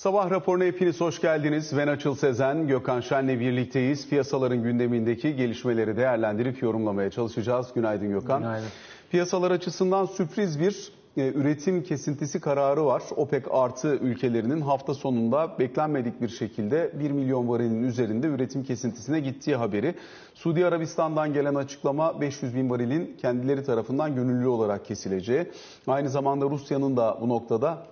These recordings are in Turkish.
Sabah raporuna hepiniz hoş geldiniz. Ben Açıl Sezen, Gökhan Şen'le birlikteyiz. Piyasaların gündemindeki gelişmeleri değerlendirip yorumlamaya çalışacağız. Günaydın Gökhan. Günaydın. Piyasalar açısından sürpriz bir e, üretim kesintisi kararı var. OPEC artı ülkelerinin hafta sonunda beklenmedik bir şekilde 1 milyon varilin üzerinde üretim kesintisine gittiği haberi. Suudi Arabistan'dan gelen açıklama 500 bin varilin kendileri tarafından gönüllü olarak kesileceği. Aynı zamanda Rusya'nın da bu noktada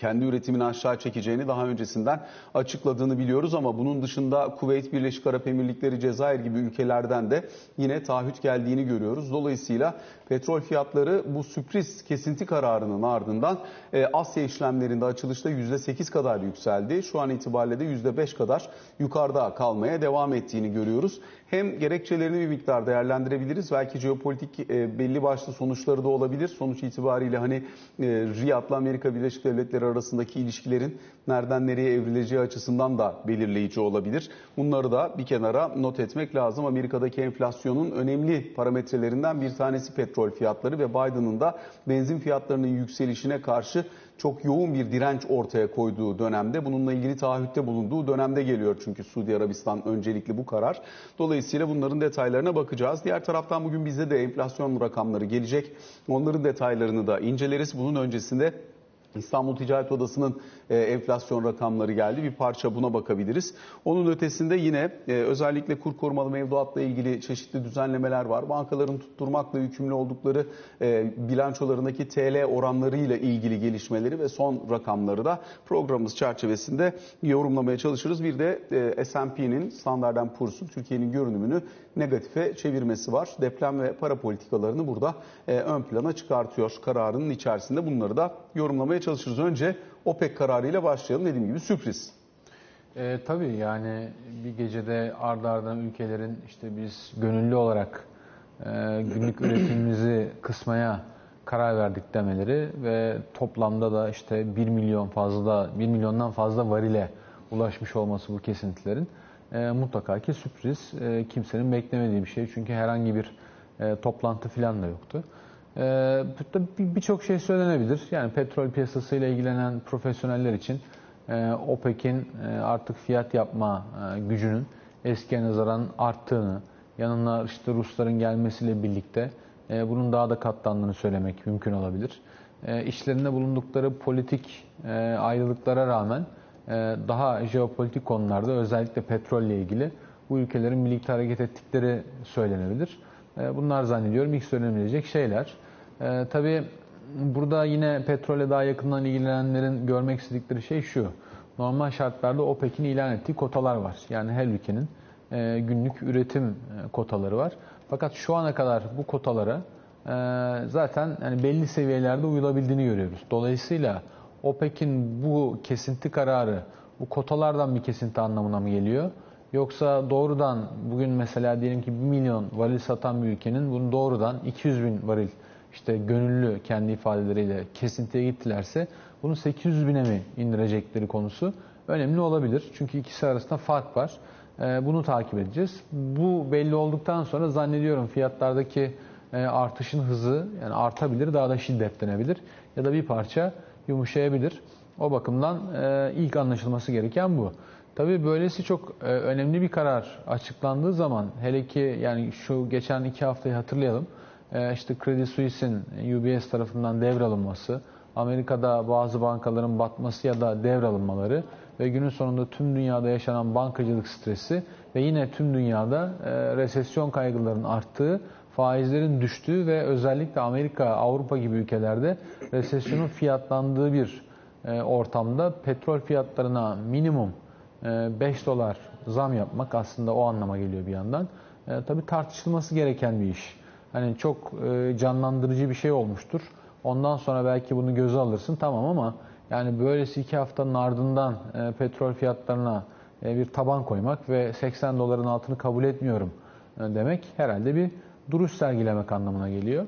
kendi üretimini aşağı çekeceğini daha öncesinden açıkladığını biliyoruz ama bunun dışında Kuveyt, Birleşik Arap Emirlikleri, Cezayir gibi ülkelerden de yine taahhüt geldiğini görüyoruz. Dolayısıyla petrol fiyatları bu sürpriz kesinti kararının ardından e, Asya işlemlerinde açılışta %8 kadar yükseldi. Şu an itibariyle de %5 kadar yukarıda kalmaya devam ettiğini görüyoruz. Hem gerekçelerini bir miktar değerlendirebiliriz. Belki jeopolitik e, belli başlı sonuçları da olabilir. Sonuç itibariyle hani e, Riyad'la Amerika Birleşik Devletleri arasındaki ilişkilerin nereden nereye evrileceği açısından da belirleyici olabilir. Bunları da bir kenara not etmek lazım. Amerika'daki enflasyonun önemli parametrelerinden bir tanesi petrol fiyatları ve Biden'ın da benzin fiyatlarının yükselişine karşı çok yoğun bir direnç ortaya koyduğu dönemde bununla ilgili taahhütte bulunduğu dönemde geliyor çünkü Suudi Arabistan öncelikli bu karar. Dolayısıyla bunların detaylarına bakacağız. Diğer taraftan bugün bizde de enflasyon rakamları gelecek. Onların detaylarını da inceleriz. Bunun öncesinde İstanbul Ticaret Odası'nın e, enflasyon rakamları geldi. Bir parça buna bakabiliriz. Onun ötesinde yine e, özellikle kur korumalı mevduatla ilgili çeşitli düzenlemeler var. Bankaların tutturmakla yükümlü oldukları e, bilançolarındaki TL oranlarıyla ilgili gelişmeleri ve son rakamları da programımız çerçevesinde yorumlamaya çalışırız. Bir de S&P'nin Standard Poor's'un Türkiye'nin görünümünü negatife çevirmesi var. Deprem ve para politikalarını burada e, ön plana çıkartıyor. Kararının içerisinde bunları da yorumlamaya çalışırız. Önce OPEC kararıyla başlayalım. Dediğim gibi sürpriz. E, tabii yani bir gecede ard arda ülkelerin işte biz gönüllü olarak e, günlük üretimimizi kısmaya karar verdik demeleri ve toplamda da işte 1 milyon fazla 1 milyondan fazla varile ulaşmış olması bu kesintilerin e, mutlaka ki sürpriz. E, kimsenin beklemediği bir şey. Çünkü herhangi bir e, toplantı falan da yoktu. E, Birçok şey söylenebilir. Yani petrol piyasasıyla ilgilenen profesyoneller için e, OPEC'in e, artık fiyat yapma e, gücünün eskiye nazaran arttığını, yanına işte Rusların gelmesiyle birlikte e, bunun daha da katlandığını söylemek mümkün olabilir. E, işlerinde bulundukları politik e, ayrılıklara rağmen daha jeopolitik konularda özellikle petrolle ilgili bu ülkelerin birlikte hareket ettikleri söylenebilir. Ee, bunlar zannediyorum ilk söylenebilecek şeyler. Ee, tabii burada yine petrole daha yakından ilgilenenlerin görmek istedikleri şey şu. Normal şartlarda OPEC'in ilan ettiği kotalar var. Yani her ülkenin e, günlük üretim e, kotaları var. Fakat şu ana kadar bu kotalara e, zaten yani belli seviyelerde uyulabildiğini görüyoruz. Dolayısıyla OPEC'in bu kesinti kararı bu kotalardan bir kesinti anlamına mı geliyor? Yoksa doğrudan bugün mesela diyelim ki 1 milyon varil satan bir ülkenin bunu doğrudan 200 bin varil işte gönüllü kendi ifadeleriyle kesintiye gittilerse bunu 800 bine mi indirecekleri konusu önemli olabilir. Çünkü ikisi arasında fark var. Ee, bunu takip edeceğiz. Bu belli olduktan sonra zannediyorum fiyatlardaki e, artışın hızı yani artabilir, daha da şiddetlenebilir ya da bir parça yumuşayabilir. O bakımdan e, ilk anlaşılması gereken bu. Tabii böylesi çok e, önemli bir karar açıklandığı zaman hele ki yani şu geçen iki haftayı hatırlayalım. E, işte Credit Suisse'in UBS tarafından devralınması, Amerika'da bazı bankaların batması ya da devralınmaları ve günün sonunda tüm dünyada yaşanan bankacılık stresi ve yine tüm dünyada e, resesyon kaygılarının arttığı faizlerin düştüğü ve özellikle Amerika, Avrupa gibi ülkelerde resesyonun fiyatlandığı bir e, ortamda petrol fiyatlarına minimum 5 e, dolar zam yapmak aslında o anlama geliyor bir yandan. E, tabii tartışılması gereken bir iş. Hani çok canlandırıcı bir şey olmuştur. Ondan sonra belki bunu göze alırsın tamam ama yani böylesi iki haftanın ardından petrol fiyatlarına bir taban koymak ve 80 doların altını kabul etmiyorum demek herhalde bir duruş sergilemek anlamına geliyor.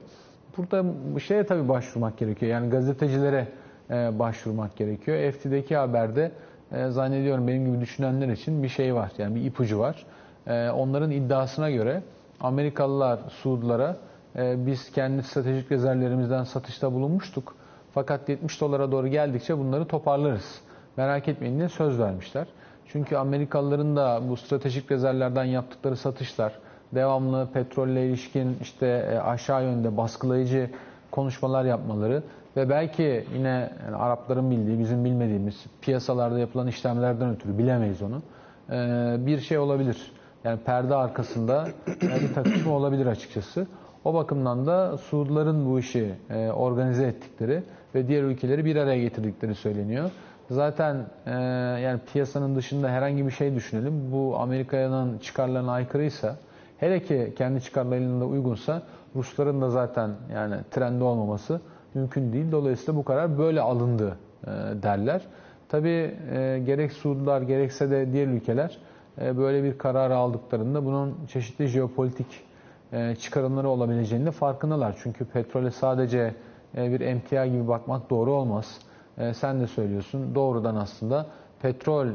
Burada şeye tabii başvurmak gerekiyor. Yani gazetecilere e, başvurmak gerekiyor. FT'deki haberde e, zannediyorum benim gibi düşünenler için bir şey var. Yani bir ipucu var. E, onların iddiasına göre Amerikalılar Suudlara e, biz kendi stratejik rezervlerimizden satışta bulunmuştuk. Fakat 70 dolara doğru geldikçe bunları toparlarız merak etmeyin diye söz vermişler. Çünkü Amerikalıların da bu stratejik rezervlerden yaptıkları satışlar, devamlı petrolle ilişkin işte e, aşağı yönde baskılayıcı konuşmalar yapmaları ve belki yine yani Arapların bildiği, bizim bilmediğimiz piyasalarda yapılan işlemlerden ötürü bilemeyiz onu. Ee, bir şey olabilir. Yani perde arkasında bir takışma olabilir açıkçası. O bakımdan da Suudların bu işi e, organize ettikleri ve diğer ülkeleri bir araya getirdikleri söyleniyor. Zaten e, yani piyasanın dışında herhangi bir şey düşünelim. Bu Amerika'nın çıkarlarına aykırıysa, hele ki kendi çıkarlarına da uygunsa Rusların da zaten yani trende olmaması mümkün değil. Dolayısıyla bu karar böyle alındı e, derler. Tabii e, gerek Suudlar gerekse de diğer ülkeler e, böyle bir karar aldıklarında bunun çeşitli jeopolitik çıkarımları olabileceğini de farkındalar. Çünkü petrole sadece bir emtia gibi bakmak doğru olmaz. Sen de söylüyorsun doğrudan aslında petrol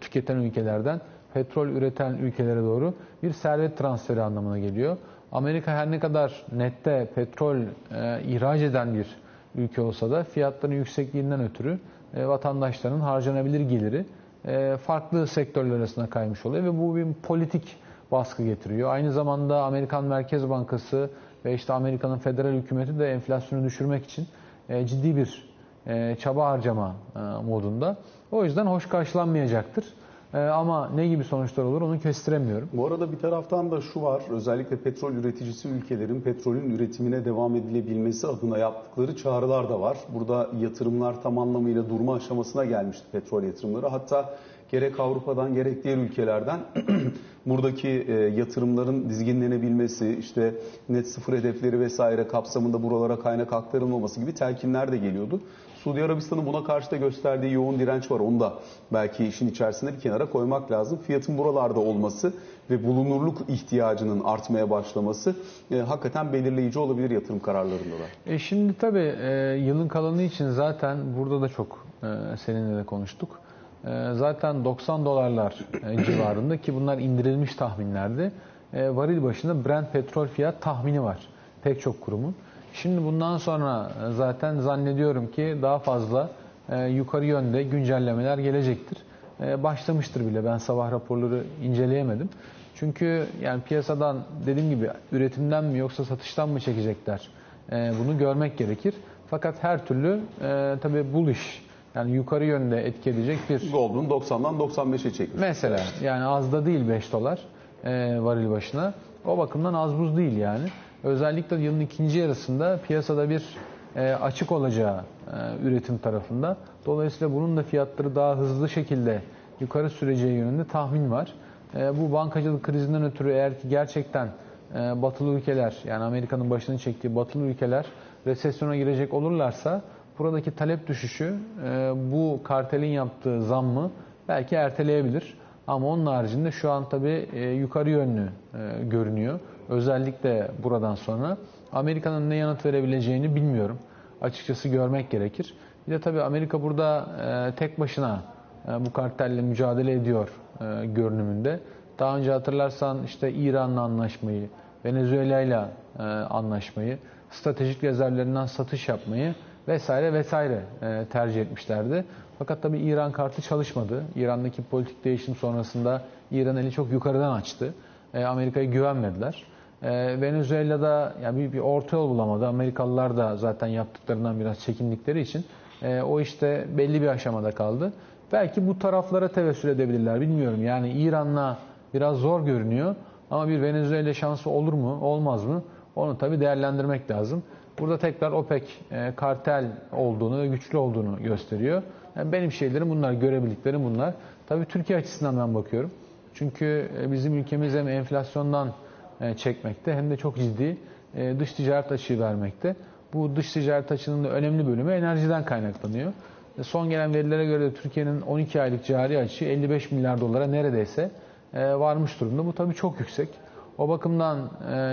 tüketen ülkelerden petrol üreten ülkelere doğru bir servet transferi anlamına geliyor. Amerika her ne kadar nette petrol e, ihraç eden bir ülke olsa da fiyatların yüksekliğinden ötürü e, vatandaşların harcanabilir geliri e, farklı sektörler arasında kaymış oluyor ve bu bir politik baskı getiriyor. Aynı zamanda Amerikan Merkez Bankası ve işte Amerika'nın federal hükümeti de enflasyonu düşürmek için e, ciddi bir e, çaba harcama e, modunda. O yüzden hoş karşılanmayacaktır. E, ama ne gibi sonuçlar olur onu kestiremiyorum. Bu arada bir taraftan da şu var, özellikle petrol üreticisi ülkelerin petrolün üretimine devam edilebilmesi adına yaptıkları çağrılar da var. Burada yatırımlar tam anlamıyla durma aşamasına gelmişti petrol yatırımları. Hatta gerek Avrupa'dan gerek diğer ülkelerden buradaki e, yatırımların dizginlenebilmesi, işte net sıfır hedefleri vesaire kapsamında buralara kaynak aktarılmaması gibi telkinler de geliyordu. Suudi Arabistan'ın buna karşı da gösterdiği yoğun direnç var. Onu da belki işin içerisinde bir kenara koymak lazım. Fiyatın buralarda olması ve bulunurluk ihtiyacının artmaya başlaması e, hakikaten belirleyici olabilir yatırım kararlarında da. E şimdi tabii e, yılın kalanı için zaten burada da çok e, seninle de konuştuk. E, zaten 90 dolarlar e, civarında ki bunlar indirilmiş tahminlerdi. E, varil başına Brent petrol fiyat tahmini var pek çok kurumun. Şimdi bundan sonra e, zaten zannediyorum ki daha fazla e, yukarı yönde güncellemeler gelecektir. E, başlamıştır bile. Ben sabah raporları inceleyemedim. Çünkü yani piyasadan dediğim gibi üretimden mi yoksa satıştan mı çekecekler? bunu görmek gerekir. Fakat her türlü e, tabii bullish yani yukarı yönde etki edecek bir... Gold'un 90'dan 95'e çekmiş. Mesela yani az da değil 5 dolar e, varil başına. O bakımdan az buz değil yani. Özellikle yılın ikinci yarısında piyasada bir e, açık olacağı e, üretim tarafında. Dolayısıyla bunun da fiyatları daha hızlı şekilde yukarı süreceği yönünde tahmin var. E, bu bankacılık krizinden ötürü eğer ki gerçekten batılı ülkeler yani Amerika'nın başını çektiği batılı ülkeler resesyona girecek olurlarsa buradaki talep düşüşü bu kartelin yaptığı zammı belki erteleyebilir. Ama onun haricinde şu an tabii e, yukarı yönlü e, görünüyor. Özellikle buradan sonra Amerika'nın ne yanıt verebileceğini bilmiyorum. Açıkçası görmek gerekir. Bir de tabii Amerika burada e, tek başına bu kartelle mücadele ediyor görünümünde. Daha önce hatırlarsan işte İran'la anlaşmayı, Venezuela'yla e, anlaşmayı, stratejik rezervlerinden satış yapmayı vesaire vesaire e, tercih etmişlerdi. Fakat tabii İran kartı çalışmadı. İran'daki politik değişim sonrasında İran eli çok yukarıdan açtı. E, Amerika'ya güvenmediler. E, Venezuela'da yani bir, bir orta yol bulamadı. Amerikalılar da zaten yaptıklarından biraz çekindikleri için e, o işte belli bir aşamada kaldı. Belki bu taraflara tevessül edebilirler bilmiyorum. Yani İran'la biraz zor görünüyor ama bir Venezuela şansı olur mu olmaz mı onu tabii değerlendirmek lazım. Burada tekrar OPEC e, kartel olduğunu güçlü olduğunu gösteriyor. Yani benim şeylerim bunlar, görebildiklerim bunlar. Tabii Türkiye açısından ben bakıyorum. Çünkü e, bizim ülkemiz hem enflasyondan e, çekmekte hem de çok ciddi dış ticaret açığı vermekte. Bu dış ticaret açığının önemli bölümü enerjiden kaynaklanıyor. Son gelen verilere göre Türkiye'nin 12 aylık cari açığı 55 milyar dolara neredeyse varmış durumda. Bu tabii çok yüksek. O bakımdan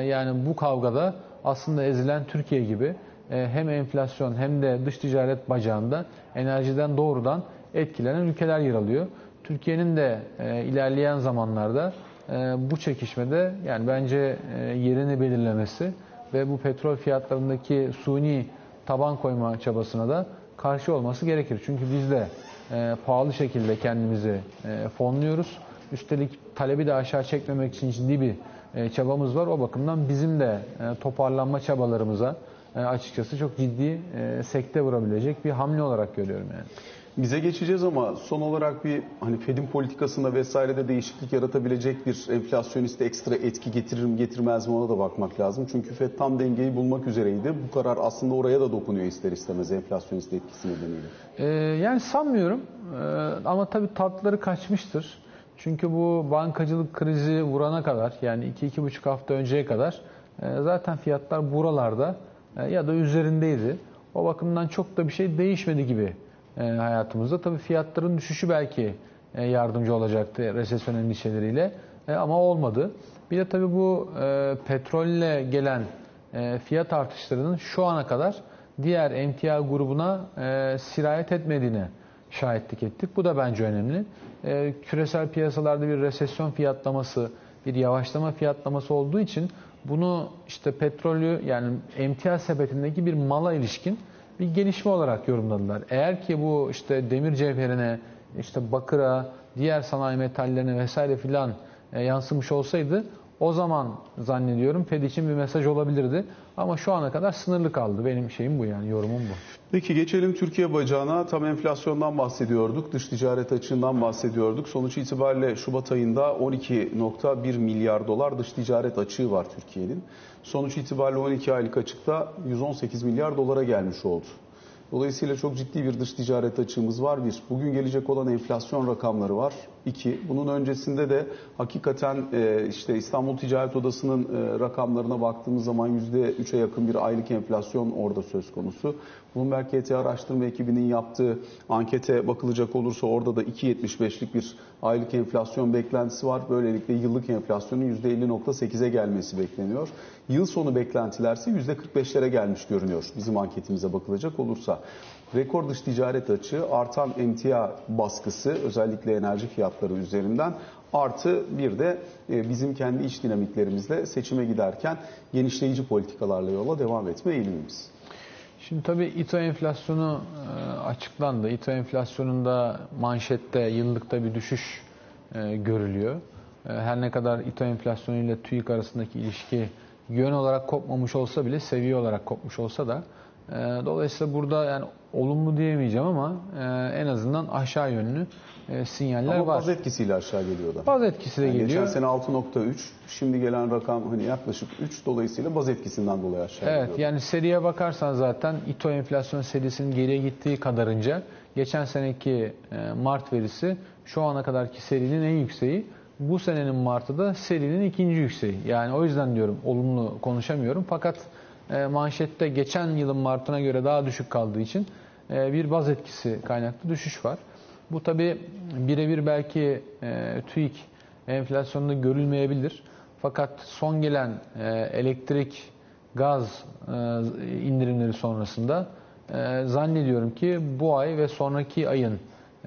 yani bu kavgada aslında ezilen Türkiye gibi hem enflasyon hem de dış ticaret bacağında enerjiden doğrudan etkilenen ülkeler yer alıyor. Türkiye'nin de ilerleyen zamanlarda ee, bu çekişmede yani bence e, yerini belirlemesi ve bu petrol fiyatlarındaki suni taban koyma çabasına da karşı olması gerekir. Çünkü biz de e, pahalı şekilde kendimizi e, fonluyoruz. Üstelik talebi de aşağı çekmemek için ciddi bir e, çabamız var. O bakımdan bizim de e, toparlanma çabalarımıza e, açıkçası çok ciddi e, sekte vurabilecek bir hamle olarak görüyorum yani. Bize geçeceğiz ama son olarak bir hani Fed'in politikasında vesairede değişiklik yaratabilecek bir enflasyonist ekstra etki getirir mi getirmez mi ona da bakmak lazım. Çünkü Fed tam dengeyi bulmak üzereydi. Bu karar aslında oraya da dokunuyor ister istemez enflasyonist etkisi nedeniyle. Ee, yani sanmıyorum Ee, ama tabii tatları kaçmıştır. Çünkü bu bankacılık krizi vurana kadar yani 2-2,5 hafta önceye kadar e, zaten fiyatlar buralarda e, ya da üzerindeydi. O bakımdan çok da bir şey değişmedi gibi e, hayatımızda. Tabii fiyatların düşüşü belki yardımcı olacaktı resesyon endişeleriyle ama olmadı. Bir de tabii bu petrolle gelen fiyat artışlarının şu ana kadar diğer emtia grubuna sirayet etmediğine şahitlik ettik. Bu da bence önemli. E, küresel piyasalarda bir resesyon fiyatlaması, bir yavaşlama fiyatlaması olduğu için bunu işte petrolü yani emtia sepetindeki bir mala ilişkin bir gelişme olarak yorumladılar. Eğer ki bu işte demir cevherine, işte bakıra, diğer sanayi metallerine vesaire filan e, yansımış olsaydı o zaman zannediyorum Fed için bir mesaj olabilirdi. Ama şu ana kadar sınırlı kaldı. Benim şeyim bu yani yorumum bu. Peki geçelim Türkiye bacağına. Tam enflasyondan bahsediyorduk. Dış ticaret açığından bahsediyorduk. Sonuç itibariyle Şubat ayında 12.1 milyar dolar dış ticaret açığı var Türkiye'nin. Sonuç itibariyle 12 aylık açıkta 118 milyar dolara gelmiş oldu. Dolayısıyla çok ciddi bir dış ticaret açığımız var. Bir, bugün gelecek olan enflasyon rakamları var. İki, bunun öncesinde de hakikaten e, işte İstanbul Ticaret Odası'nın e, rakamlarına baktığımız zaman %3'e yakın bir aylık enflasyon orada söz konusu. Bloomberg KT araştırma ekibinin yaptığı ankete bakılacak olursa orada da 2.75'lik bir aylık enflasyon beklentisi var. Böylelikle yıllık enflasyonun %50.8'e gelmesi bekleniyor. Yıl sonu beklentilerse %45'lere gelmiş görünüyor bizim anketimize bakılacak olursa. Rekor dış ticaret açığı, artan emtia baskısı özellikle enerji fiyatları üzerinden artı bir de e, bizim kendi iç dinamiklerimizle seçime giderken genişleyici politikalarla yola devam etme eğilimimiz. Şimdi tabii İTO enflasyonu e, açıklandı. İTO enflasyonunda manşette yıllıkta bir düşüş e, görülüyor. Her ne kadar İTO enflasyonu ile TÜİK arasındaki ilişki yön olarak kopmamış olsa bile seviye olarak kopmuş olsa da dolayısıyla burada yani olumlu diyemeyeceğim ama en azından aşağı yönlü sinyaller ama var. baz etkisiyle aşağı geliyor da. Baz etkisi de Yani geliyor. Geçen sene 6.3, şimdi gelen rakam hani yaklaşık 3 dolayısıyla baz etkisinden dolayı aşağı Evet geliyor. yani seriye bakarsan zaten İTO enflasyon serisinin geriye gittiği kadarınca geçen seneki e, Mart verisi şu ana kadarki serinin en yükseği. Bu senenin Mart'ı da serinin ikinci yükseği. Yani o yüzden diyorum olumlu konuşamıyorum. Fakat e, manşette geçen yılın Mart'ına göre daha düşük kaldığı için e, bir baz etkisi kaynaklı düşüş var. Bu tabi birebir belki e, TÜİK enflasyonunda görülmeyebilir. Fakat son gelen e, elektrik, gaz e, indirimleri sonrasında e, zannediyorum ki bu ay ve sonraki ayın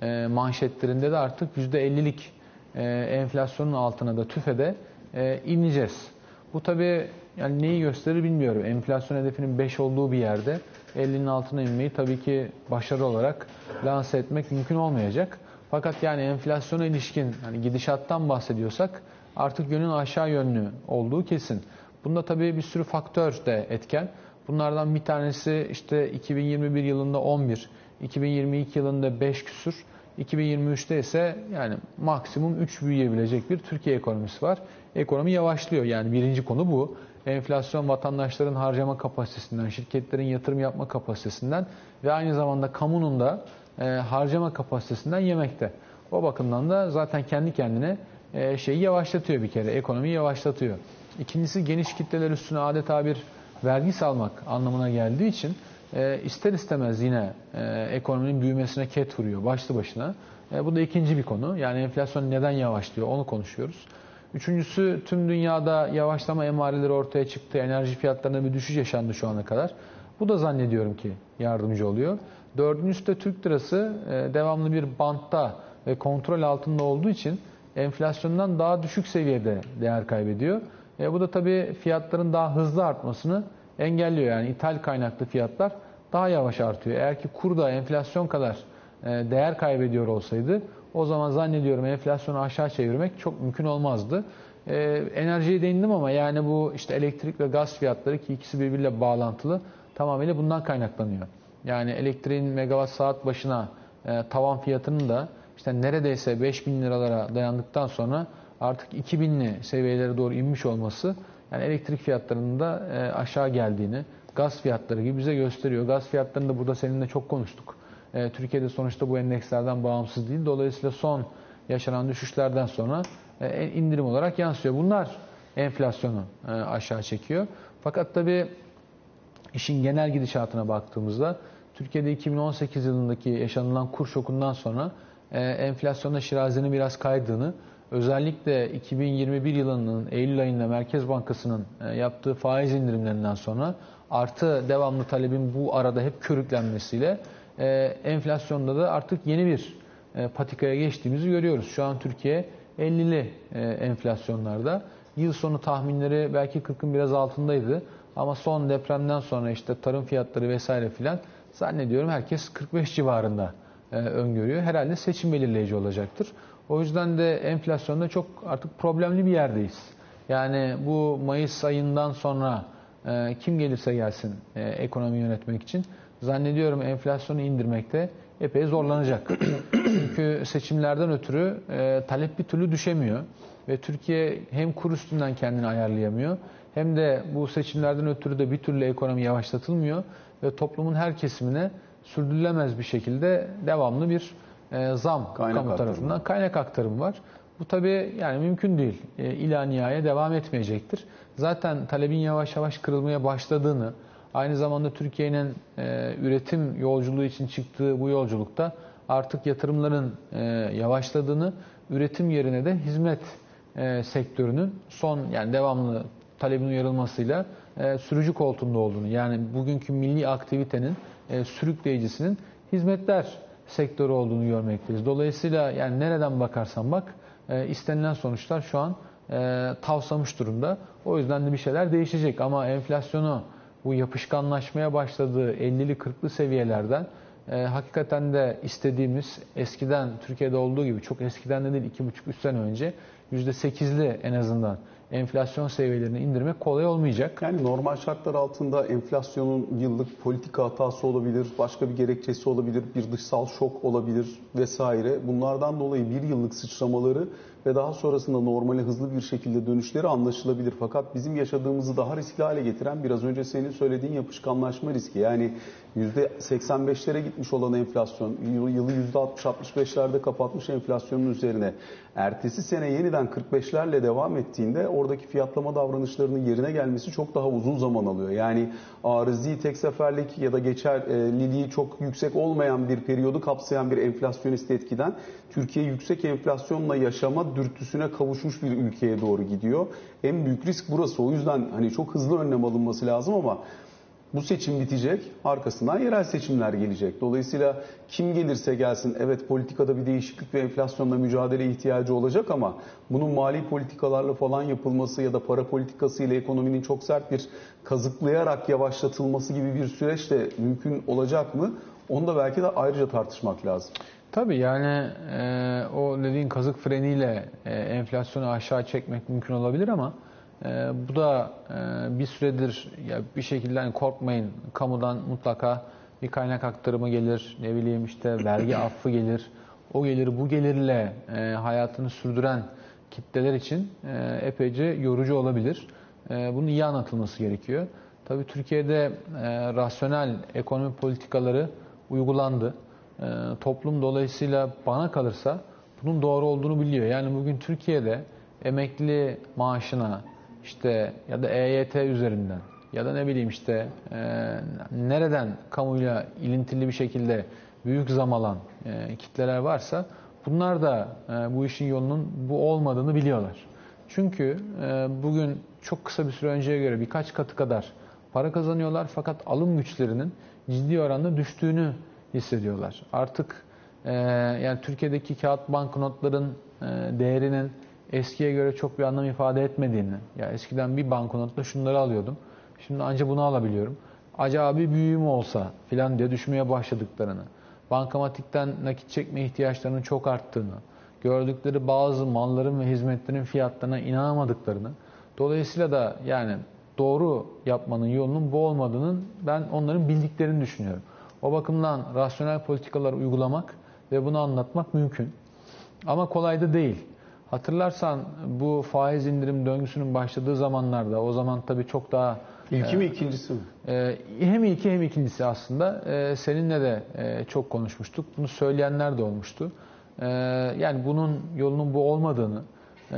e, manşetlerinde de artık %50'lik e, enflasyonun altına da tüfede e, ineceğiz. Bu tabi yani neyi gösterir bilmiyorum. Enflasyon hedefinin 5 olduğu bir yerde 50'nin altına inmeyi tabii ki başarı olarak lanse etmek mümkün olmayacak. Fakat yani enflasyona ilişkin hani gidişattan bahsediyorsak artık yönün aşağı yönlü olduğu kesin. Bunda tabii bir sürü faktör de etken. Bunlardan bir tanesi işte 2021 yılında 11, 2022 yılında 5 küsür, 2023'te ise yani maksimum 3 büyüyebilecek bir Türkiye ekonomisi var. Ekonomi yavaşlıyor. Yani birinci konu bu. Enflasyon vatandaşların harcama kapasitesinden, şirketlerin yatırım yapma kapasitesinden ve aynı zamanda kamunun da e, harcama kapasitesinden yemekte. O bakımdan da zaten kendi kendine e, şeyi yavaşlatıyor bir kere. Ekonomiyi yavaşlatıyor. İkincisi geniş kitleler üstüne adeta bir vergi salmak anlamına geldiği için e, ister istemez yine e, ekonominin büyümesine ket vuruyor başlı başına. E, bu da ikinci bir konu. Yani enflasyon neden yavaşlıyor onu konuşuyoruz. Üçüncüsü tüm dünyada yavaşlama emareleri ortaya çıktı. Enerji fiyatlarında bir düşüş yaşandı şu ana kadar. Bu da zannediyorum ki yardımcı oluyor. Dördüncüsü de Türk lirası e, devamlı bir bantta ve kontrol altında olduğu için enflasyondan daha düşük seviyede değer kaybediyor. E, bu da tabii fiyatların daha hızlı artmasını engelliyor. Yani ithal kaynaklı fiyatlar daha yavaş artıyor. Eğer ki kur da enflasyon kadar e, değer kaybediyor olsaydı o zaman zannediyorum enflasyonu aşağı çevirmek çok mümkün olmazdı. E, enerjiye değindim ama yani bu işte elektrik ve gaz fiyatları ki ikisi birbiriyle bağlantılı tamamıyla bundan kaynaklanıyor. Yani elektriğin megawatt saat başına e, tavan fiyatının da işte neredeyse 5000 liralara dayandıktan sonra artık 2000'li seviyelere doğru inmiş olması yani elektrik fiyatlarının da e, aşağı geldiğini, gaz fiyatları gibi bize gösteriyor. Gaz fiyatlarını da burada seninle çok konuştuk. E, Türkiye'de sonuçta bu endekslerden bağımsız değil. Dolayısıyla son yaşanan düşüşlerden sonra e, indirim olarak yansıyor. Bunlar enflasyonu e, aşağı çekiyor. Fakat tabii işin genel gidişatına baktığımızda Türkiye'de 2018 yılındaki yaşanılan kur şokundan sonra e, enflasyonda şirazenin biraz kaydığını, özellikle 2021 yılının Eylül ayında Merkez Bankası'nın e, yaptığı faiz indirimlerinden sonra artı devamlı talebin bu arada hep körüklenmesiyle e, enflasyonda da artık yeni bir e, patikaya geçtiğimizi görüyoruz. Şu an Türkiye 50'li e, enflasyonlarda. Yıl sonu tahminleri belki 40'ın biraz altındaydı. Ama son depremden sonra işte tarım fiyatları vesaire filan zannediyorum herkes 45 civarında e, öngörüyor. Herhalde seçim belirleyici olacaktır. O yüzden de enflasyonda çok artık problemli bir yerdeyiz. Yani bu Mayıs ayından sonra e, kim gelirse gelsin e, ekonomi yönetmek için zannediyorum enflasyonu indirmekte epey zorlanacak. Çünkü seçimlerden ötürü e, talep bir türlü düşemiyor ve Türkiye hem kur üstünden kendini ayarlayamıyor hem de bu seçimlerden ötürü de bir türlü ekonomi yavaşlatılmıyor ve toplumun her kesimine sürdürülemez bir şekilde devamlı bir e, zam Kaynak kamu tarafından aktarımı. kaynak aktarımı var. Bu tabii yani mümkün değil. E, ila nihaya devam etmeyecektir. Zaten talebin yavaş yavaş kırılmaya başladığını, aynı zamanda Türkiye'nin e, üretim yolculuğu için çıktığı bu yolculukta artık yatırımların e, yavaşladığını, üretim yerine de hizmet e, sektörünün son yani devamlı talebin uyarılmasıyla e, sürücü koltuğunda olduğunu yani bugünkü milli aktivitenin e, sürükleyicisinin hizmetler sektörü olduğunu görmekteyiz. Dolayısıyla yani nereden bakarsan bak e, istenilen sonuçlar şu an e, tavsamış durumda. O yüzden de bir şeyler değişecek ama enflasyonu bu yapışkanlaşmaya başladığı 50'li 40'lı seviyelerden e, hakikaten de istediğimiz eskiden Türkiye'de olduğu gibi çok eskiden de değil 2,5-3 sene önce %8'li en azından enflasyon seviyelerini indirmek kolay olmayacak. Yani normal şartlar altında enflasyonun yıllık politika hatası olabilir, başka bir gerekçesi olabilir, bir dışsal şok olabilir vesaire. Bunlardan dolayı bir yıllık sıçramaları ve daha sonrasında normale hızlı bir şekilde dönüşleri anlaşılabilir. Fakat bizim yaşadığımızı daha riskli hale getiren biraz önce senin söylediğin yapışkanlaşma riski. Yani %85'lere gitmiş olan enflasyon, yılı %60-65'lerde kapatmış enflasyonun üzerine ertesi sene yeniden 45'lerle devam ettiğinde oradaki fiyatlama davranışlarının yerine gelmesi çok daha uzun zaman alıyor. Yani arızi tek seferlik ya da geçerliliği çok yüksek olmayan bir periyodu kapsayan bir enflasyonist etkiden Türkiye yüksek enflasyonla yaşama dürtüsüne kavuşmuş bir ülkeye doğru gidiyor. En büyük risk burası. O yüzden hani çok hızlı önlem alınması lazım ama bu seçim bitecek, arkasından yerel seçimler gelecek. Dolayısıyla kim gelirse gelsin evet politikada bir değişiklik ve enflasyonla mücadele ihtiyacı olacak ama bunun mali politikalarla falan yapılması ya da para politikası ile ekonominin çok sert bir kazıklayarak yavaşlatılması gibi bir süreç de mümkün olacak mı? Onu da belki de ayrıca tartışmak lazım. Tabii yani e, kazık freniyle e, enflasyonu aşağı çekmek mümkün olabilir ama e, bu da e, bir süredir ya bir şekilde hani korkmayın kamudan mutlaka bir kaynak aktarımı gelir ne bileyim işte vergi affı gelir o gelir bu gelirle e, hayatını sürdüren kitleler için e, epeyce yorucu olabilir. E, bunun iyi anlatılması gerekiyor. Tabii Türkiye'de e, rasyonel ekonomi politikaları uygulandı. E, toplum dolayısıyla bana kalırsa bunun doğru olduğunu biliyor. Yani bugün Türkiye'de emekli maaşına işte ya da EYT üzerinden ya da ne bileyim işte e, nereden kamuyla ilintili bir şekilde büyük zam alan e, kitleler varsa bunlar da e, bu işin yolunun bu olmadığını biliyorlar. Çünkü e, bugün çok kısa bir süre önceye göre birkaç katı kadar para kazanıyorlar fakat alım güçlerinin ciddi oranda düştüğünü hissediyorlar. Artık e, yani Türkiye'deki kağıt banknotların e, değerinin eskiye göre çok bir anlam ifade etmediğini, ya eskiden bir banknotla şunları alıyordum, şimdi ancak bunu alabiliyorum. Acaba bir büyüğüm olsa filan diye düşünmeye başladıklarını. bankamatikten nakit çekme ihtiyaçlarının çok arttığını, gördükleri bazı malların ve hizmetlerin fiyatlarına inanamadıklarını, dolayısıyla da yani doğru yapmanın yolunun bu olmadığının ben onların bildiklerini düşünüyorum. O bakımdan rasyonel politikalar uygulamak ve bunu anlatmak mümkün. Ama kolay da değil. Hatırlarsan bu faiz indirim döngüsünün başladığı zamanlarda o zaman tabii çok daha İlki mi ikincisi mi? e, hem ilki hem ikincisi aslında e, seninle de e, çok konuşmuştuk. Bunu söyleyenler de olmuştu. E, yani bunun yolunun bu olmadığını e,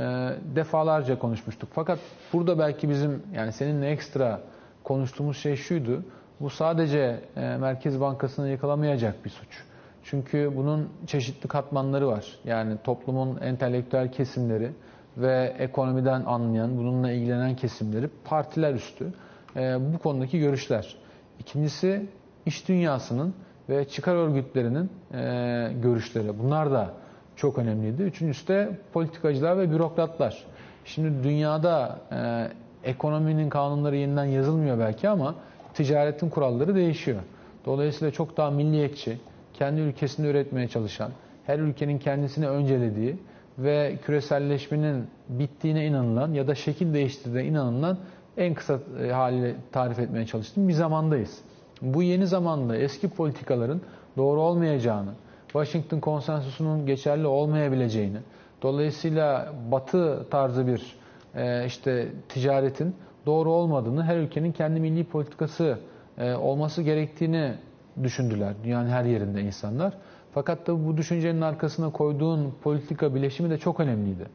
defalarca konuşmuştuk. Fakat burada belki bizim yani seninle ekstra konuştuğumuz şey şuydu. Bu sadece e, Merkez Bankası'nı yakalamayacak bir suç. Çünkü bunun çeşitli katmanları var. Yani toplumun entelektüel kesimleri ve ekonomiden anlayan, bununla ilgilenen kesimleri partiler üstü e, bu konudaki görüşler. İkincisi iş dünyasının ve çıkar örgütlerinin e, görüşleri. Bunlar da çok önemliydi. Üçüncüsü de politikacılar ve bürokratlar. Şimdi dünyada e, ekonominin kanunları yeniden yazılmıyor belki ama ticaretin kuralları değişiyor. Dolayısıyla çok daha milliyetçi, kendi ülkesinde üretmeye çalışan, her ülkenin kendisini öncelediği ve küreselleşmenin bittiğine inanılan ya da şekil değiştirdiğine inanılan en kısa e, haliyle tarif etmeye çalıştığım bir zamandayız. Bu yeni zamanda eski politikaların doğru olmayacağını, Washington konsensusunun geçerli olmayabileceğini, dolayısıyla batı tarzı bir e, işte ticaretin doğru olmadığını, her ülkenin kendi milli politikası e, olması gerektiğini düşündüler. Dünyanın her yerinde insanlar. Fakat da bu düşüncenin arkasına koyduğun politika bileşimi de çok önemliydi.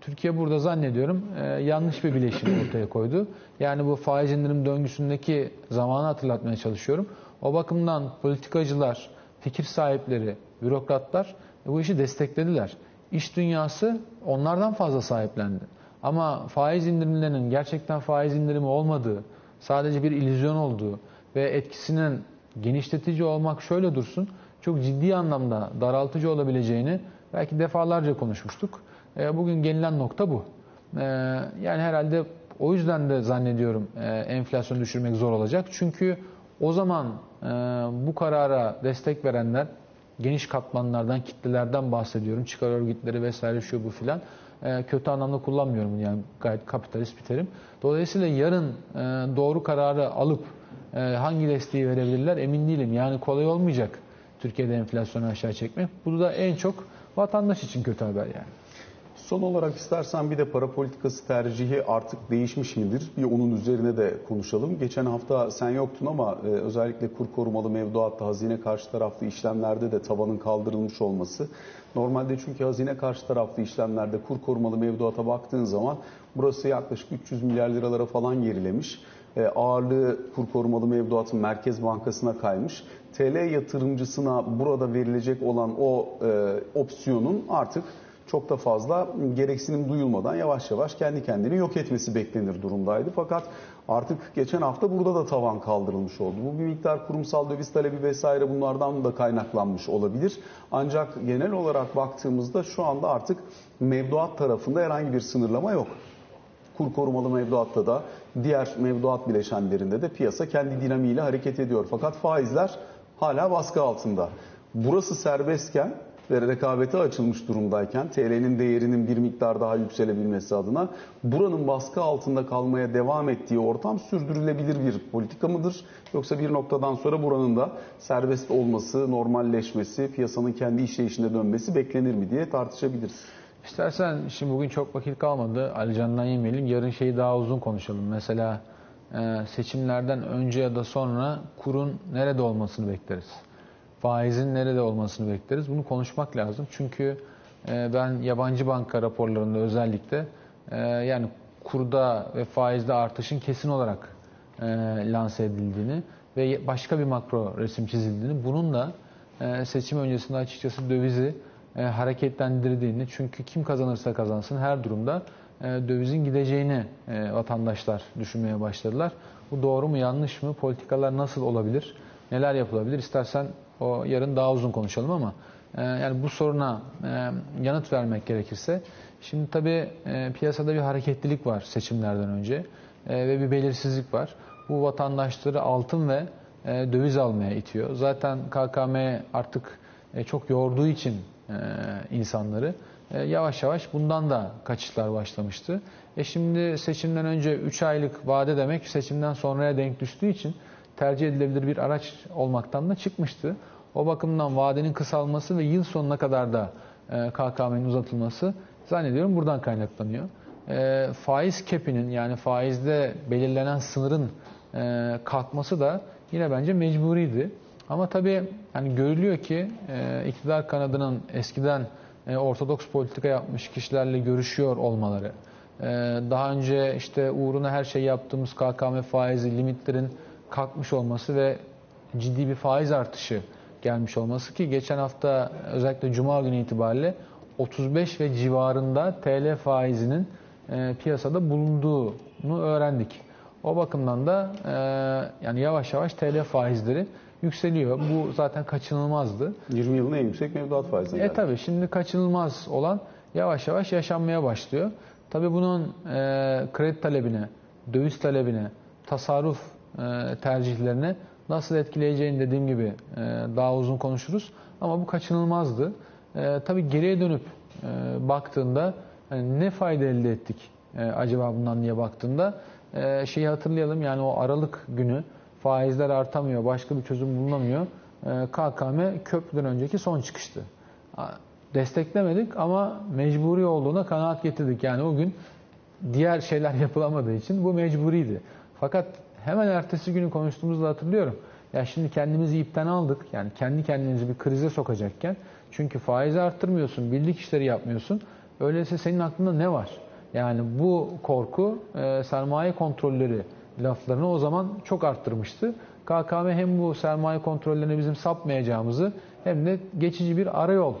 Türkiye burada zannediyorum e, yanlış bir bileşim ortaya koydu. Yani bu faiz indirim döngüsündeki zamanı hatırlatmaya çalışıyorum. O bakımdan politikacılar, fikir sahipleri, bürokratlar e, bu işi desteklediler. İş dünyası onlardan fazla sahiplendi. Ama faiz indirimlerinin gerçekten faiz indirimi olmadığı, sadece bir illüzyon olduğu ve etkisinin genişletici olmak şöyle dursun, çok ciddi anlamda daraltıcı olabileceğini belki defalarca konuşmuştuk. E, bugün gelinen nokta bu. E, yani herhalde o yüzden de zannediyorum e, enflasyonu düşürmek zor olacak. Çünkü o zaman bu karara destek verenler geniş katmanlardan, kitlelerden bahsediyorum. Çıkar örgütleri vesaire şu bu filan. Kötü anlamda kullanmıyorum yani gayet kapitalist bir terim. Dolayısıyla yarın doğru kararı alıp hangi desteği verebilirler emin değilim. Yani kolay olmayacak Türkiye'de enflasyonu aşağı çekmek. Bu da en çok vatandaş için kötü haber yani. Son olarak istersen bir de para politikası tercihi artık değişmiş midir? Bir onun üzerine de konuşalım. Geçen hafta sen yoktun ama e, özellikle kur korumalı mevduatta hazine karşı taraflı işlemlerde de tavanın kaldırılmış olması. Normalde çünkü hazine karşı taraflı işlemlerde kur korumalı mevduata baktığın zaman burası yaklaşık 300 milyar liralara falan gerilemiş. E, ağırlığı kur korumalı mevduatın Merkez Bankası'na kaymış. TL yatırımcısına burada verilecek olan o e, opsiyonun artık çok da fazla gereksinim duyulmadan yavaş yavaş kendi kendini yok etmesi beklenir durumdaydı. Fakat artık geçen hafta burada da tavan kaldırılmış oldu. Bu bir miktar kurumsal döviz talebi vesaire bunlardan da kaynaklanmış olabilir. Ancak genel olarak baktığımızda şu anda artık mevduat tarafında herhangi bir sınırlama yok. Kur korumalı mevduatta da diğer mevduat bileşenlerinde de piyasa kendi dinamiğiyle hareket ediyor. Fakat faizler hala baskı altında. Burası serbestken ve rekabete açılmış durumdayken TL'nin değerinin bir miktar daha yükselebilmesi adına buranın baskı altında kalmaya devam ettiği ortam sürdürülebilir bir politika mıdır? Yoksa bir noktadan sonra buranın da serbest olması, normalleşmesi, piyasanın kendi işleyişine dönmesi beklenir mi diye tartışabiliriz. İstersen şimdi bugün çok vakit kalmadı. Ali Can'dan yemeyelim. Yarın şeyi daha uzun konuşalım. Mesela e, seçimlerden önce ya da sonra kurun nerede olmasını bekleriz faizin nerede olmasını bekleriz. Bunu konuşmak lazım. Çünkü e, ben yabancı banka raporlarında özellikle e, yani kurda ve faizde artışın kesin olarak e, lanse edildiğini ve başka bir makro resim çizildiğini, bunun da seçim öncesinde açıkçası dövizi hareketlendirdiğini, çünkü kim kazanırsa kazansın her durumda dövizin gideceğini vatandaşlar düşünmeye başladılar. Bu doğru mu yanlış mı? Politikalar nasıl olabilir? Neler yapılabilir? İstersen o yarın daha uzun konuşalım ama e, yani bu soruna e, yanıt vermek gerekirse şimdi tabii e, piyasada bir hareketlilik var seçimlerden önce e, ve bir belirsizlik var. Bu vatandaşları altın ve e, döviz almaya itiyor. Zaten KKM artık e, çok yorduğu için e, insanları e, yavaş yavaş bundan da kaçışlar başlamıştı. E şimdi seçimden önce 3 aylık vade demek seçimden sonraya denk düştüğü için tercih edilebilir bir araç olmaktan da çıkmıştı. O bakımdan vadenin kısalması ve yıl sonuna kadar da e, KKM'nin uzatılması zannediyorum buradan kaynaklanıyor. E, faiz kepinin yani faizde belirlenen sınırın e, kalkması da yine bence mecburiydi. Ama tabii yani görülüyor ki e, iktidar kanadının eskiden e, ortodoks politika yapmış kişilerle görüşüyor olmaları, e, daha önce işte uğruna her şey yaptığımız KKM faizi limitlerin kalkmış olması ve ciddi bir faiz artışı gelmiş olması ki geçen hafta özellikle Cuma günü itibariyle 35 ve civarında TL faizinin e, piyasada bulunduğunu öğrendik. O bakımdan da e, yani yavaş yavaş TL faizleri yükseliyor. Bu zaten kaçınılmazdı. 20 yılın en yüksek mevduat faizi. E tabi şimdi kaçınılmaz olan yavaş yavaş yaşanmaya başlıyor. Tabi bunun e, kredi talebine, döviz talebine, tasarruf e, tercihlerine nasıl etkileyeceğini dediğim gibi e, daha uzun konuşuruz. Ama bu kaçınılmazdı. E, tabii geriye dönüp e, baktığında yani ne fayda elde ettik e, acaba bundan diye baktığında e, şeyi hatırlayalım yani o Aralık günü faizler artamıyor, başka bir çözüm bulunamıyor. E, KKM köprüden önceki son çıkıştı. Desteklemedik ama mecburi olduğuna kanaat getirdik. Yani o gün diğer şeyler yapılamadığı için bu mecburiydi. Fakat hemen ertesi günü konuştuğumuzda hatırlıyorum. Ya şimdi kendimizi ipten aldık. Yani kendi kendimizi bir krize sokacakken. Çünkü faizi arttırmıyorsun, bildik işleri yapmıyorsun. Öyleyse senin aklında ne var? Yani bu korku e, sermaye kontrolleri laflarını o zaman çok arttırmıştı. KKM hem bu sermaye kontrollerine bizim sapmayacağımızı hem de geçici bir arayol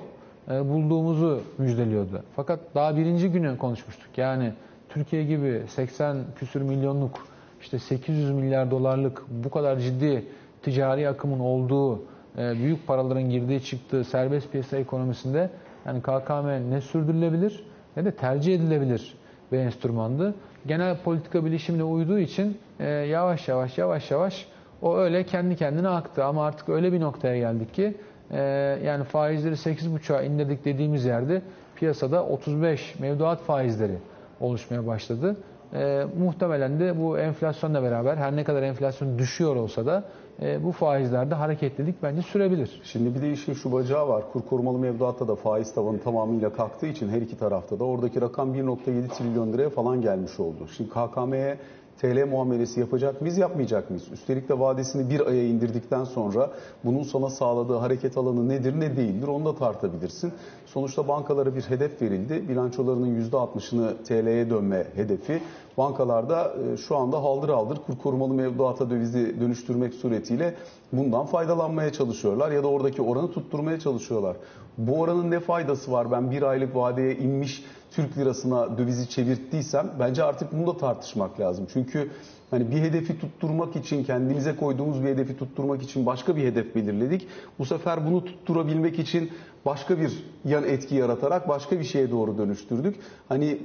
e, bulduğumuzu müjdeliyordu. Fakat daha birinci günü konuşmuştuk. Yani Türkiye gibi 80 küsür milyonluk işte 800 milyar dolarlık bu kadar ciddi ticari akımın olduğu, e, büyük paraların girdiği çıktığı serbest piyasa ekonomisinde yani KKM ne sürdürülebilir ne de tercih edilebilir bir enstrümandı. Genel politika bilişimine uyduğu için e, yavaş yavaş yavaş yavaş o öyle kendi kendine aktı. Ama artık öyle bir noktaya geldik ki e, yani faizleri 8,5'a indirdik dediğimiz yerde piyasada 35 mevduat faizleri oluşmaya başladı. E, muhtemelen de bu enflasyonla beraber her ne kadar enflasyon düşüyor olsa da e, bu faizlerde hareketlilik bence sürebilir. Şimdi bir de işin şu bacağı var. Kur korumalı mevduatta da faiz tavanı tamamıyla kalktığı için her iki tarafta da oradaki rakam 1.7 trilyon liraya falan gelmiş oldu. Şimdi KKM'ye TL muamelesi yapacak mıyız, yapmayacak mıyız? Üstelik de vadesini bir aya indirdikten sonra bunun sana sağladığı hareket alanı nedir, ne değildir onu da tartabilirsin. Sonuçta bankalara bir hedef verildi. Bilançolarının %60'ını TL'ye dönme hedefi. Bankalarda e, şu anda haldır haldır kur korumalı mevduata dövizi dönüştürmek suretiyle bundan faydalanmaya çalışıyorlar ya da oradaki oranı tutturmaya çalışıyorlar. Bu oranın ne faydası var? Ben bir aylık vadeye inmiş Türk lirasına dövizi çevirttiysem bence artık bunu da tartışmak lazım. Çünkü hani bir hedefi tutturmak için kendimize koyduğumuz bir hedefi tutturmak için başka bir hedef belirledik. Bu sefer bunu tutturabilmek için başka bir yan etki yaratarak başka bir şeye doğru dönüştürdük. Hani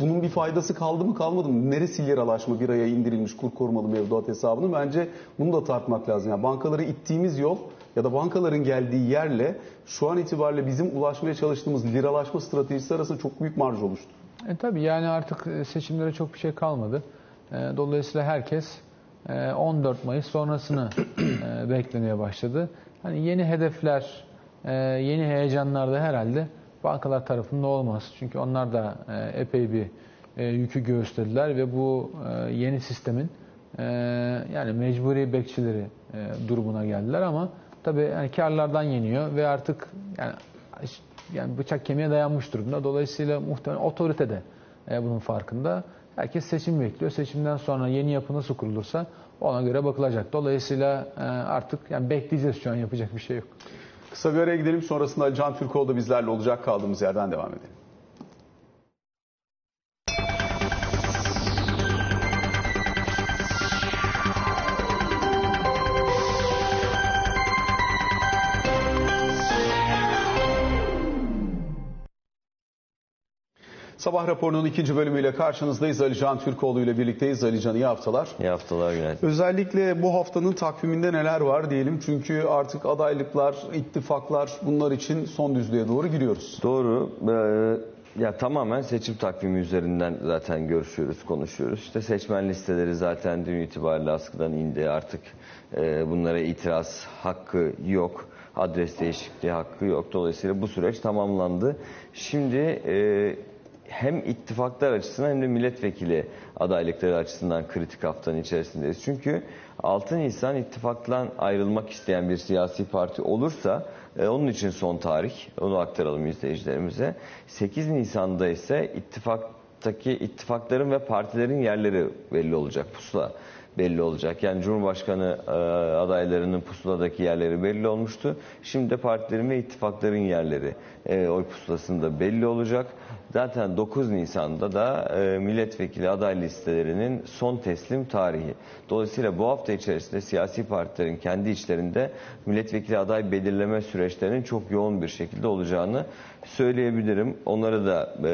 bunun bir faydası kaldı mı kalmadı mı? Neresi liralaşma bir aya indirilmiş kur korumalı mevduat hesabını bence bunu da tartmak lazım. Yani bankaları ittiğimiz yol ya da bankaların geldiği yerle şu an itibariyle bizim ulaşmaya çalıştığımız liralaşma stratejisi arasında çok büyük marj oluştu. E tabii yani artık e, seçimlere çok bir şey kalmadı. E, dolayısıyla herkes 14 e, Mayıs sonrasını beklemeye başladı. Hani yeni hedefler, yeni heyecanlar da herhalde bankalar tarafında olmaz. Çünkü onlar da epey bir yükü göğüslediler ve bu yeni sistemin yani mecburi bekçileri durumuna geldiler ama tabii yani karlardan yeniyor ve artık yani yani bıçak kemiğe dayanmış durumda. Dolayısıyla muhtemelen otorite de e, bunun farkında. Herkes seçim bekliyor. Seçimden sonra yeni yapı nasıl kurulursa ona göre bakılacak. Dolayısıyla e, artık yani bekleyeceğiz şu an yapacak bir şey yok. Kısa bir araya gidelim. Sonrasında Can Türkoğlu da bizlerle olacak. Kaldığımız yerden devam edelim. Sabah raporunun ikinci bölümüyle karşınızdayız. Ali Can Türkoğlu ile birlikteyiz. Ali Can iyi haftalar. İyi haftalar günaydın. Özellikle bu haftanın takviminde neler var diyelim. Çünkü artık adaylıklar, ittifaklar bunlar için son düzlüğe doğru giriyoruz. Doğru. Ee, ya tamamen seçim takvimi üzerinden zaten görüşüyoruz, konuşuyoruz. İşte seçmen listeleri zaten dün itibariyle askıdan indi. Artık e, bunlara itiraz hakkı yok. Adres değişikliği hakkı yok. Dolayısıyla bu süreç tamamlandı. Şimdi e, hem ittifaklar açısından hem de milletvekili adaylıkları açısından kritik haftanın içerisindeyiz. Çünkü 6 Nisan ittifaktan ayrılmak isteyen bir siyasi parti olursa e, onun için son tarih. Onu aktaralım izleyicilerimize. 8 Nisan'da ise ittifaktaki ittifakların ve partilerin yerleri belli olacak. Pusula belli olacak. Yani Cumhurbaşkanı e, adaylarının pusuladaki yerleri belli olmuştu. Şimdi de partilerin ve ittifakların yerleri e, oy pusulasında belli olacak. Zaten 9 Nisan'da da e, milletvekili aday listelerinin son teslim tarihi. Dolayısıyla bu hafta içerisinde siyasi partilerin kendi içlerinde milletvekili aday belirleme süreçlerinin çok yoğun bir şekilde olacağını söyleyebilirim. Onları da e,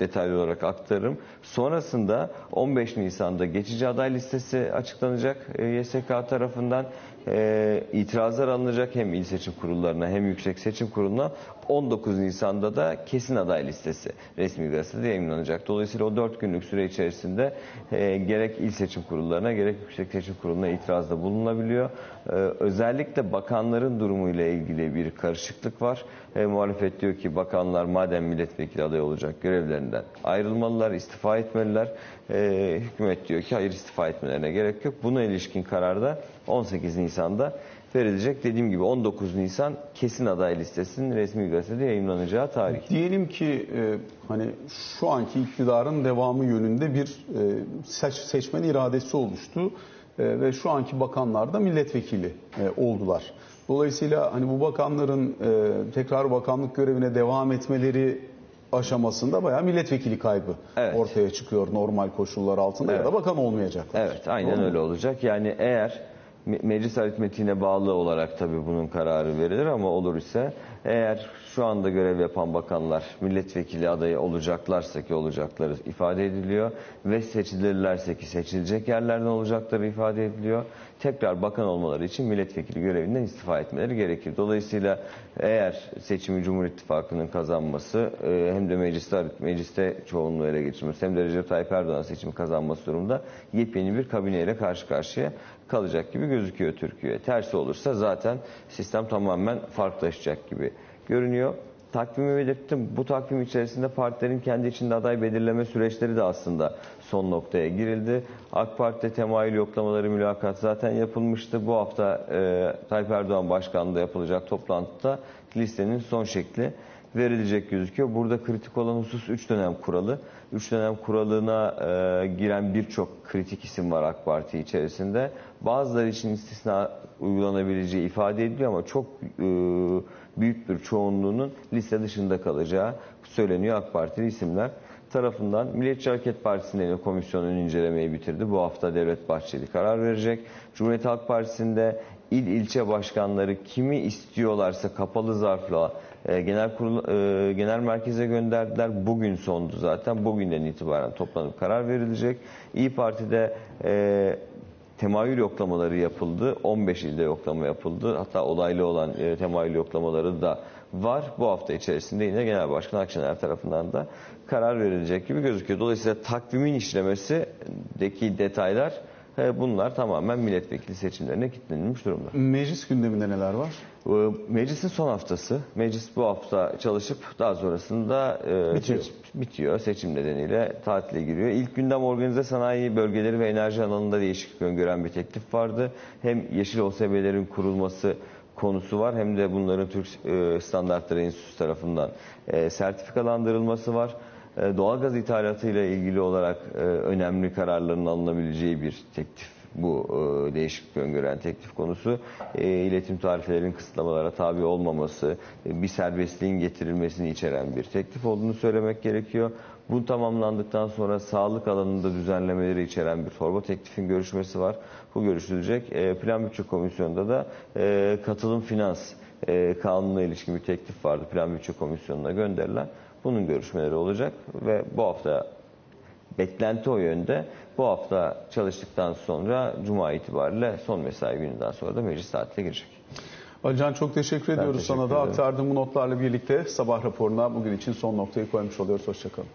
detaylı olarak aktarırım. Sonrasında 15 Nisan'da geçici aday listesi açıklanacak e, YSK tarafından. E, itirazlar alınacak hem il seçim kurullarına hem yüksek seçim kuruluna. 19 Nisan'da da kesin aday listesi resmi gazetede yayınlanacak. Dolayısıyla o 4 günlük süre içerisinde e, gerek il seçim kurullarına gerek yüksek seçim kuruluna itirazda bulunabiliyor. E, özellikle bakanların durumuyla ilgili bir karışıklık var. E, muhalefet diyor ki bakanlar madem milletvekili aday olacak görevlerinden ayrılmalılar, istifa etmeliler. E, hükümet diyor ki hayır istifa etmelerine gerek yok. Buna ilişkin kararda 18 Nisan'da verilecek. Dediğim gibi 19 Nisan kesin aday listesinin resmi gazetede yayınlanacağı tarih. Diyelim ki e, hani şu anki iktidarın devamı yönünde bir e, seç, seçmen iradesi oluştu e, ve şu anki bakanlar da milletvekili e, oldular. Dolayısıyla hani bu bakanların e, tekrar bakanlık görevine devam etmeleri aşamasında bayağı milletvekili kaybı Evet. ortaya çıkıyor normal koşullar altında ya da bakan olmayacaklar. Evet aynen Doğru mu? öyle olacak. Yani eğer me- meclis aritmetiğine bağlı olarak tabii bunun kararı verilir ama olur ise eğer şu anda görev yapan bakanlar milletvekili adayı olacaklarsa ki olacakları ifade ediliyor ve seçilirlerse ki seçilecek yerlerden olacakları ifade ediliyor. Tekrar bakan olmaları için milletvekili görevinden istifa etmeleri gerekir. Dolayısıyla eğer seçimi Cumhur İttifakı'nın kazanması e, hem de mecliste, mecliste çoğunluğu ele geçirmesi hem de Recep Tayyip Erdoğan seçimi kazanması durumunda yepyeni bir kabineyle karşı karşıya kalacak gibi gözüküyor Türkiye. Tersi olursa zaten sistem tamamen farklılaşacak gibi görünüyor. Takvimi belirttim. Bu takvim içerisinde partilerin kendi içinde aday belirleme süreçleri de aslında son noktaya girildi. AK Parti'de temayül yoklamaları mülakat zaten yapılmıştı. Bu hafta e, Tayyip Erdoğan başkanlığında yapılacak toplantıda listenin son şekli verilecek gözüküyor. Burada kritik olan husus 3 dönem kuralı. 3 dönem kuralına e, giren birçok kritik isim var AK Parti içerisinde. Bazıları için istisna uygulanabileceği ifade ediliyor ama çok e, büyük bir çoğunluğunun liste dışında kalacağı söyleniyor AK Partili isimler tarafından. Milliyetçi Hareket Partisi'nin de komisyonun incelemeyi bitirdi. Bu hafta Devlet Bahçeli karar verecek. Cumhuriyet Halk Partisi'nde il ilçe başkanları kimi istiyorlarsa kapalı zarfla e, genel kurul e, genel merkeze gönderdiler. Bugün sondu zaten. Bugünden itibaren toplanıp karar verilecek. İyi Parti'de e, temayül yoklamaları yapıldı. 15 ilde yoklama yapıldı. Hatta olaylı olan e, temayül yoklamaları da var. Bu hafta içerisinde yine Genel Başkan Akşener tarafından da karar verilecek gibi gözüküyor. Dolayısıyla takvimin işlemesindeki detaylar bunlar tamamen milletvekili seçimlerine kilitlenilmiş durumda. Meclis gündeminde neler var? E, Meclisin son haftası. Meclis bu hafta çalışıp daha sonrasında e, Bitiyor. bitiyor. Seçim nedeniyle tatile giriyor. İlk gündem organize sanayi bölgeleri ve enerji alanında değişiklik öngören bir teklif vardı. Hem yeşil OSB'lerin kurulması konusu var hem de bunların Türk e, Standartları Enstitüsü tarafından e, sertifikalandırılması var. E, Doğalgaz ithalatı ile ilgili olarak e, önemli kararların alınabileceği bir teklif bu e, değişiklik öngören teklif konusu. E, iletim tarifelerinin kısıtlamalara tabi olmaması, e, bir serbestliğin getirilmesini içeren bir teklif olduğunu söylemek gerekiyor. Bu tamamlandıktan sonra sağlık alanında düzenlemeleri içeren bir torba teklifin görüşmesi var. Bu görüşülecek. Plan Bütçe Komisyonu'nda da katılım finans e, kanununa ilişkin bir teklif vardı Plan Bütçe Komisyonu'na gönderilen. Bunun görüşmeleri olacak ve bu hafta beklenti o yönde. Bu hafta çalıştıktan sonra Cuma itibariyle son mesai gününden sonra da meclis tatiline girecek. Alican çok teşekkür ediyoruz teşekkür sana da aktardığım bu notlarla birlikte sabah raporuna bugün için son noktayı koymuş oluyoruz. Hoşçakalın.